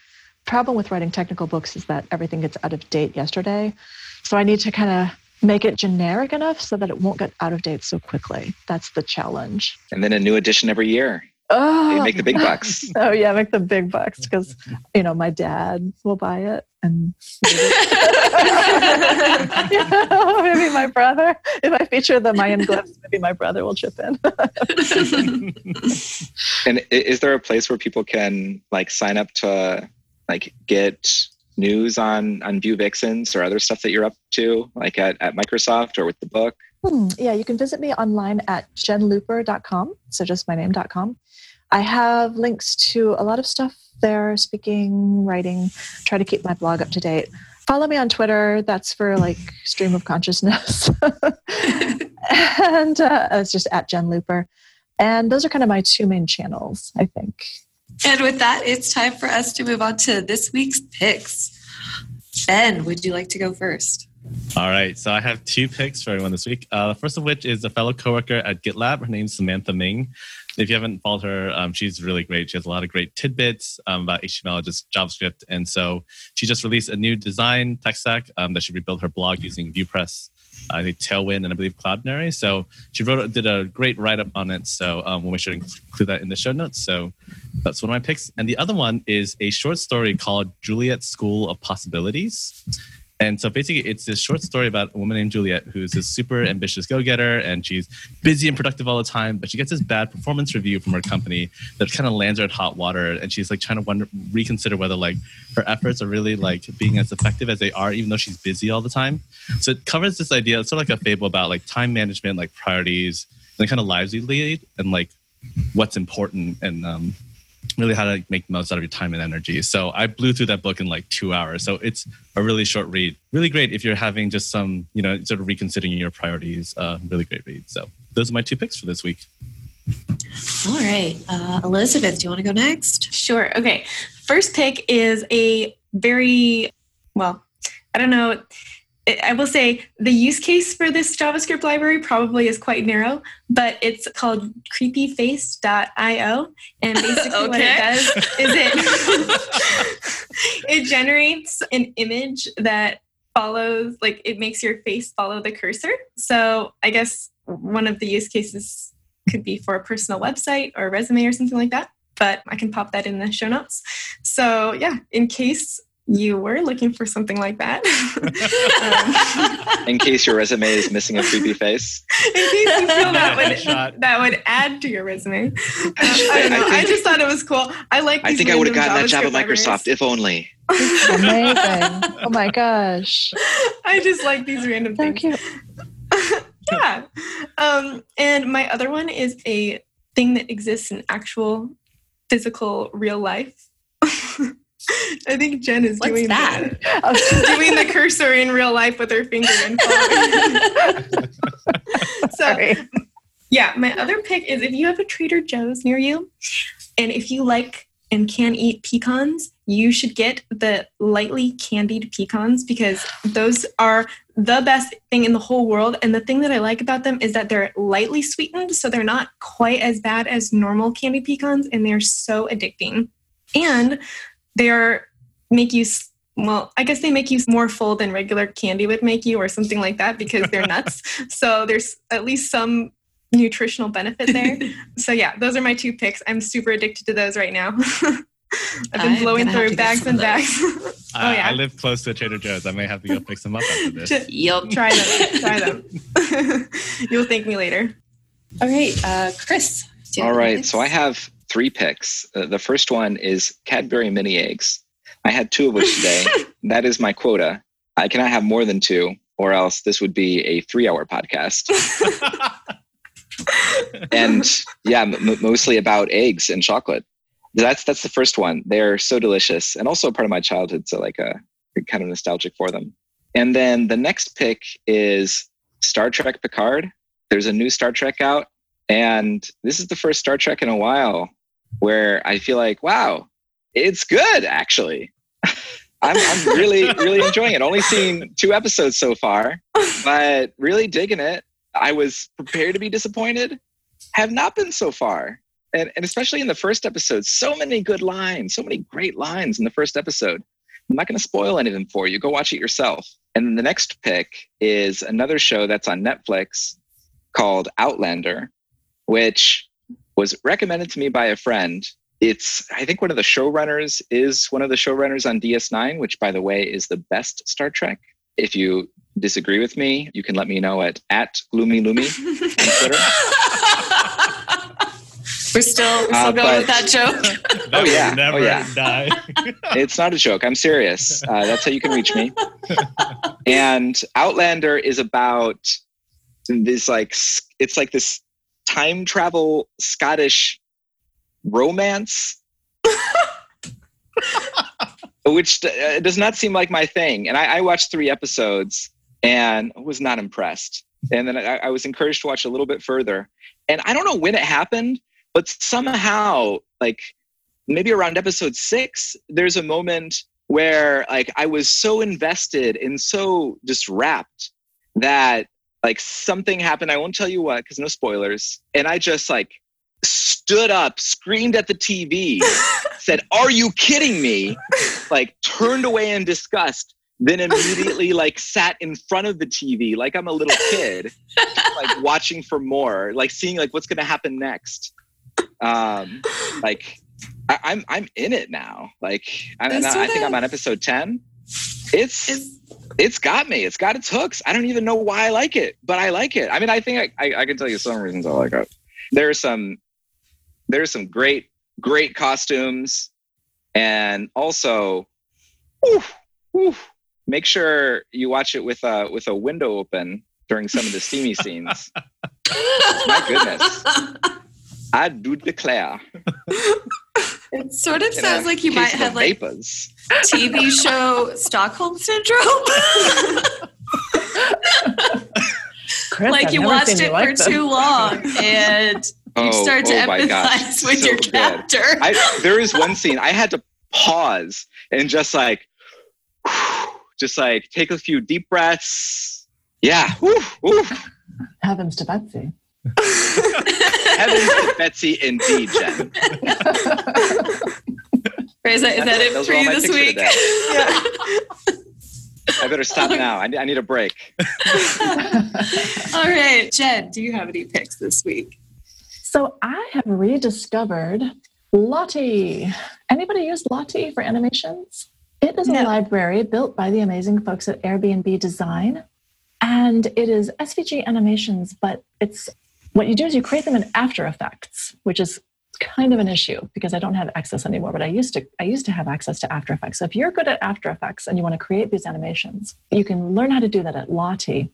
Problem with writing technical books is that everything gets out of date yesterday. So I need to kind of make it generic enough so that it won't get out of date so quickly. That's the challenge.
And then a new edition every year. Oh, make the big bucks.
oh yeah, make the big bucks because you know my dad will buy it, and maybe, maybe my brother. If I feature the Mayan glyphs, maybe my brother will chip in.
and is there a place where people can like sign up to like get news on on Vue Vixens or other stuff that you're up to, like at, at Microsoft or with the book?
Hmm, yeah, you can visit me online at jenlooper.com. So just my name.com. I have links to a lot of stuff there, speaking, writing, try to keep my blog up to date. Follow me on Twitter. That's for like stream of consciousness. and uh, it's just at Jen Looper. And those are kind of my two main channels, I think.
And with that, it's time for us to move on to this week's picks. Ben, would you like to go first?
All right, so I have two picks for everyone this week. Uh, the first of which is a fellow coworker at GitLab. Her name's Samantha Ming. If you haven't followed her, um, she's really great. She has a lot of great tidbits um, about HTML, just JavaScript, and so she just released a new design tech stack um, that she rebuilt her blog using VuePress I think Tailwind and I believe Cloudinary. So she wrote did a great write up on it. So um, sure to include that in the show notes. So that's one of my picks. And the other one is a short story called Juliet School of Possibilities. And so basically, it's this short story about a woman named Juliet who's this super ambitious go getter and she's busy and productive all the time, but she gets this bad performance review from her company that kind of lands her at hot water. And she's like trying to wonder, reconsider whether like her efforts are really like being as effective as they are, even though she's busy all the time. So it covers this idea, it's sort of like a fable about like time management, like priorities, and the kind of lives you lead and like what's important and um, really how to make the most out of your time and energy. So I blew through that book in like two hours. So it's a really short read. Really great if you're having just some, you know, sort of reconsidering your priorities. Uh, really great read. So those are my two picks for this week.
All right. Uh, Elizabeth, do you want to go next?
Sure. Okay. First pick is a very, well, I don't know I will say the use case for this JavaScript library probably is quite narrow, but it's called creepyface.io. And basically okay. what it does is it it generates an image that follows like it makes your face follow the cursor. So I guess one of the use cases could be for a personal website or a resume or something like that. But I can pop that in the show notes. So yeah, in case you were looking for something like that.
um, in case your resume is missing a creepy face.
In case you feel that would, that would add to your resume. Um, I don't know. I, think, I, just thought it was cool. I like.
I think I would have gotten that job at Microsoft if only.
Amazing! Oh my gosh!
I just like these random things. Thank you. yeah. Um, and my other one is a thing that exists in actual physical real life. I think Jen is
What's
doing
that.
doing the cursor in real life with her finger and so, Sorry. yeah, my other pick is if you have a Trader Joe's near you, and if you like and can eat pecans, you should get the lightly candied pecans because those are the best thing in the whole world. And the thing that I like about them is that they're lightly sweetened, so they're not quite as bad as normal candied pecans, and they're so addicting. And they are make you well i guess they make you more full than regular candy would make you or something like that because they're nuts so there's at least some nutritional benefit there so yeah those are my two picks i'm super addicted to those right now I've been blowing through bags and bags. oh
yeah, I live close to Trader Joe's. I may have to go pick some up after this.
You'll
try them. try them. You'll thank me later.
All right, uh, Chris.
All right, so I have three picks. Uh, the first one is Cadbury mini eggs. I had two of which today. that is my quota. I cannot have more than two, or else this would be a three-hour podcast. and yeah, m- mostly about eggs and chocolate. That's that's the first one. They're so delicious, and also a part of my childhood, so like a uh, kind of nostalgic for them. And then the next pick is Star Trek Picard. There's a new Star Trek out, and this is the first Star Trek in a while where I feel like, wow, it's good actually. I'm, I'm really, really enjoying it. Only seen two episodes so far, but really digging it. I was prepared to be disappointed. Have not been so far. And, and especially in the first episode, so many good lines, so many great lines in the first episode. I'm not going to spoil any of them for you. Go watch it yourself. And then the next pick is another show that's on Netflix called Outlander, which was recommended to me by a friend. It's, I think one of the showrunners is one of the showrunners on DS9, which, by the way, is the best Star Trek. If you disagree with me, you can let me know at, at Gloomy Loomy on Twitter.
We're still, we're still uh, going with that joke.
that oh yeah, never oh, yeah. die. it's not a joke. I'm serious. Uh, that's how you can reach me. and Outlander is about this like it's like this time travel Scottish romance. which uh, does not seem like my thing. And I, I, watched three episodes and was not impressed. And then I, I was encouraged to watch a little bit further. And I don't know when it happened, but somehow, like maybe around episode six, there's a moment where like I was so invested and so just wrapped that like something happened. I won't tell you what because no spoilers. And I just like stood up, screamed at the TV, said, Are you kidding me? Like turned away in disgust, then immediately like sat in front of the TV like I'm a little kid, like watching for more, like seeing like what's gonna happen next um, like I, am I'm, I'm in it now. Like I, I think I'm on episode ten. It's, it's it's got me. It's got its hooks. I don't even know why I like it, but I like it. I mean, I think I, I, I can tell you some reasons I like it. There's some there's some great great costumes, and also, make sure you watch it with a with a window open during some of the steamy scenes. My goodness. I do declare.
It sort of sounds like you might have like vapors. TV show Stockholm syndrome. Chris, like I've you watched it like for them. too long and oh, you start to oh empathize with so your captor.
I, there is one scene I had to pause and just like, just like take a few deep breaths. Yeah. Whew, whew.
Heavens to Betsy.
Heavens to Betsy, indeed, Jen.
Is that, is that it for you this week?
Yeah. I better stop now. I need, I need a break.
All right. Jen, do you have any picks this week?
So I have rediscovered Lottie. Anybody use Lottie for animations? It is no. a library built by the amazing folks at Airbnb Design. And it is SVG animations, but it's what you do is you create them in After Effects, which is kind of an issue because I don't have access anymore, but I used to I used to have access to After Effects. So if you're good at After Effects and you want to create these animations, you can learn how to do that at Lottie.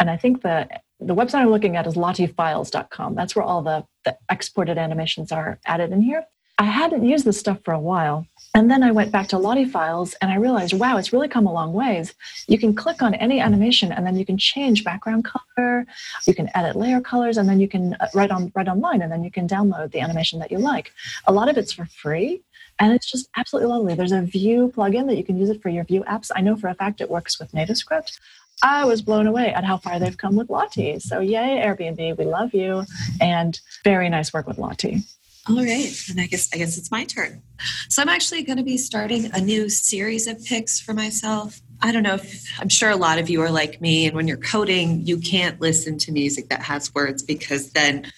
And I think the the website I'm looking at is lottiefiles.com. That's where all the, the exported animations are added in here. I hadn't used this stuff for a while. And then I went back to Lottie Files and I realized, wow, it's really come a long ways. You can click on any animation and then you can change background color, you can edit layer colors, and then you can uh, write on write online and then you can download the animation that you like. A lot of it's for free. And it's just absolutely lovely. There's a Vue plugin that you can use it for your Vue apps. I know for a fact it works with NativeScript. I was blown away at how far they've come with Lottie. So, yay, Airbnb, we love you. And very nice work with Lottie.
All right, and I guess I guess it's my turn. So I'm actually going to be starting a new series of picks for myself. I don't know if I'm sure a lot of you are like me, and when you're coding, you can't listen to music that has words because then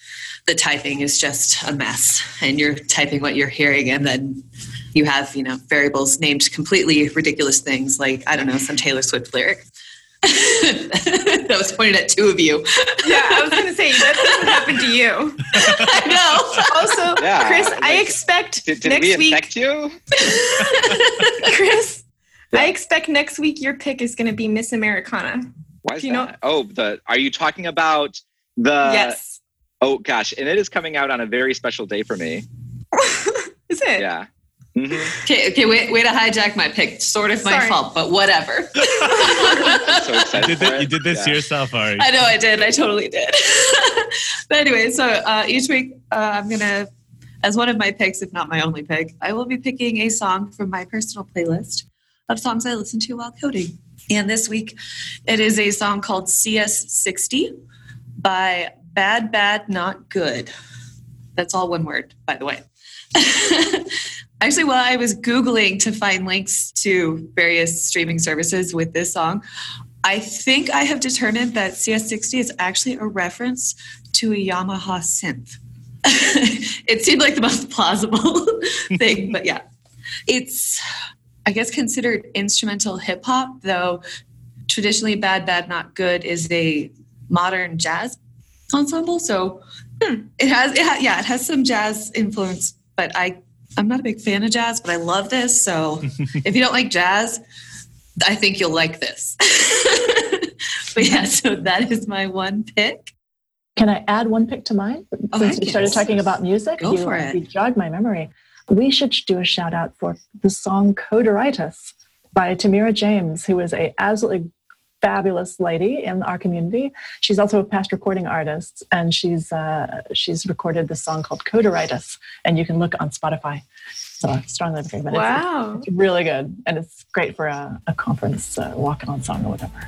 the typing is just a mess, and you're typing what you're hearing, and then you have you know variables named completely ridiculous things like I don't know some Taylor Swift lyric. that was pointed at two of you.
yeah, I was going to say that doesn't happen to you.
I know.
Also, yeah, Chris, like, I expect
did, did
next
we
week.
You?
Chris, I expect next week your pick is going to be Miss Americana.
Why is
Do you know-
that? Oh, the are you talking about the?
yes.
Oh gosh, and it is coming out on a very special day for me.
is it?
Yeah. Mhm.
Okay, okay, wait, way to hijack my pick. Sort of my
Sorry.
fault, but whatever.
I'm so
You did,
for
you did this
Yeah.
yourself, Ari.
I know I did. I totally did. but anyway, so uh, each week uh, I'm gonna, as one of my picks, if not my only pick, I will be picking a song from my personal playlist of songs I listen to while coding. And this week, it is a song called CS60 by BADBADNOTGOOD. That's all one word, by the way. Actually, while I was Googling to find links to various streaming services with this song, I think I have determined that CS60 is actually a reference to a Yamaha synth. it seemed like the most plausible thing, but yeah. It's, I guess, considered instrumental hip hop, though traditionally BADBADNOTGOOD is a modern jazz ensemble. So hmm, it has, it ha- yeah, it has some jazz influence, but I, I'm not a big fan of jazz, but I love this. So if you don't like jazz, I think you'll like this. but yeah, so that is my one pick.
Can I add one pick to mine?
Oh,
Since we started
yes.
talking about music,
Go
you,
for it.
you jogged my memory. We should do a shout out for the song Coderitis by Tamira James, who is a absolutely fabulous lady in our community. She's also a past recording artist, and she's uh, she's recorded this song called Coderitis, and you can look on Spotify. So I strongly recommend it. It's-
Wow.
It's really good, and it's great for a, a conference uh, walk-on song or whatever.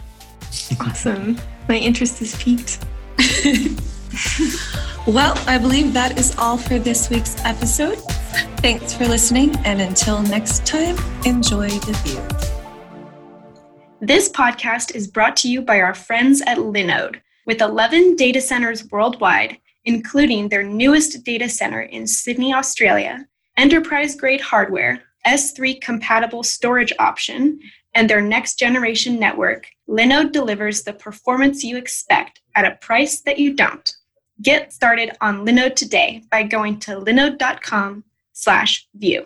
Awesome. My interest is piqued.
Well, I believe that is all for this week's episode. Thanks for listening, and until next time, enjoy the view.
This podcast is brought to you by our friends at Linode, with 11 data centers worldwide, including their newest data center in Sydney, Australia, enterprise grade hardware, S3 compatible storage option, and their next generation network. Linode delivers the performance you expect at a price that you don't. Get started on Linode today by going to linode.com/vue.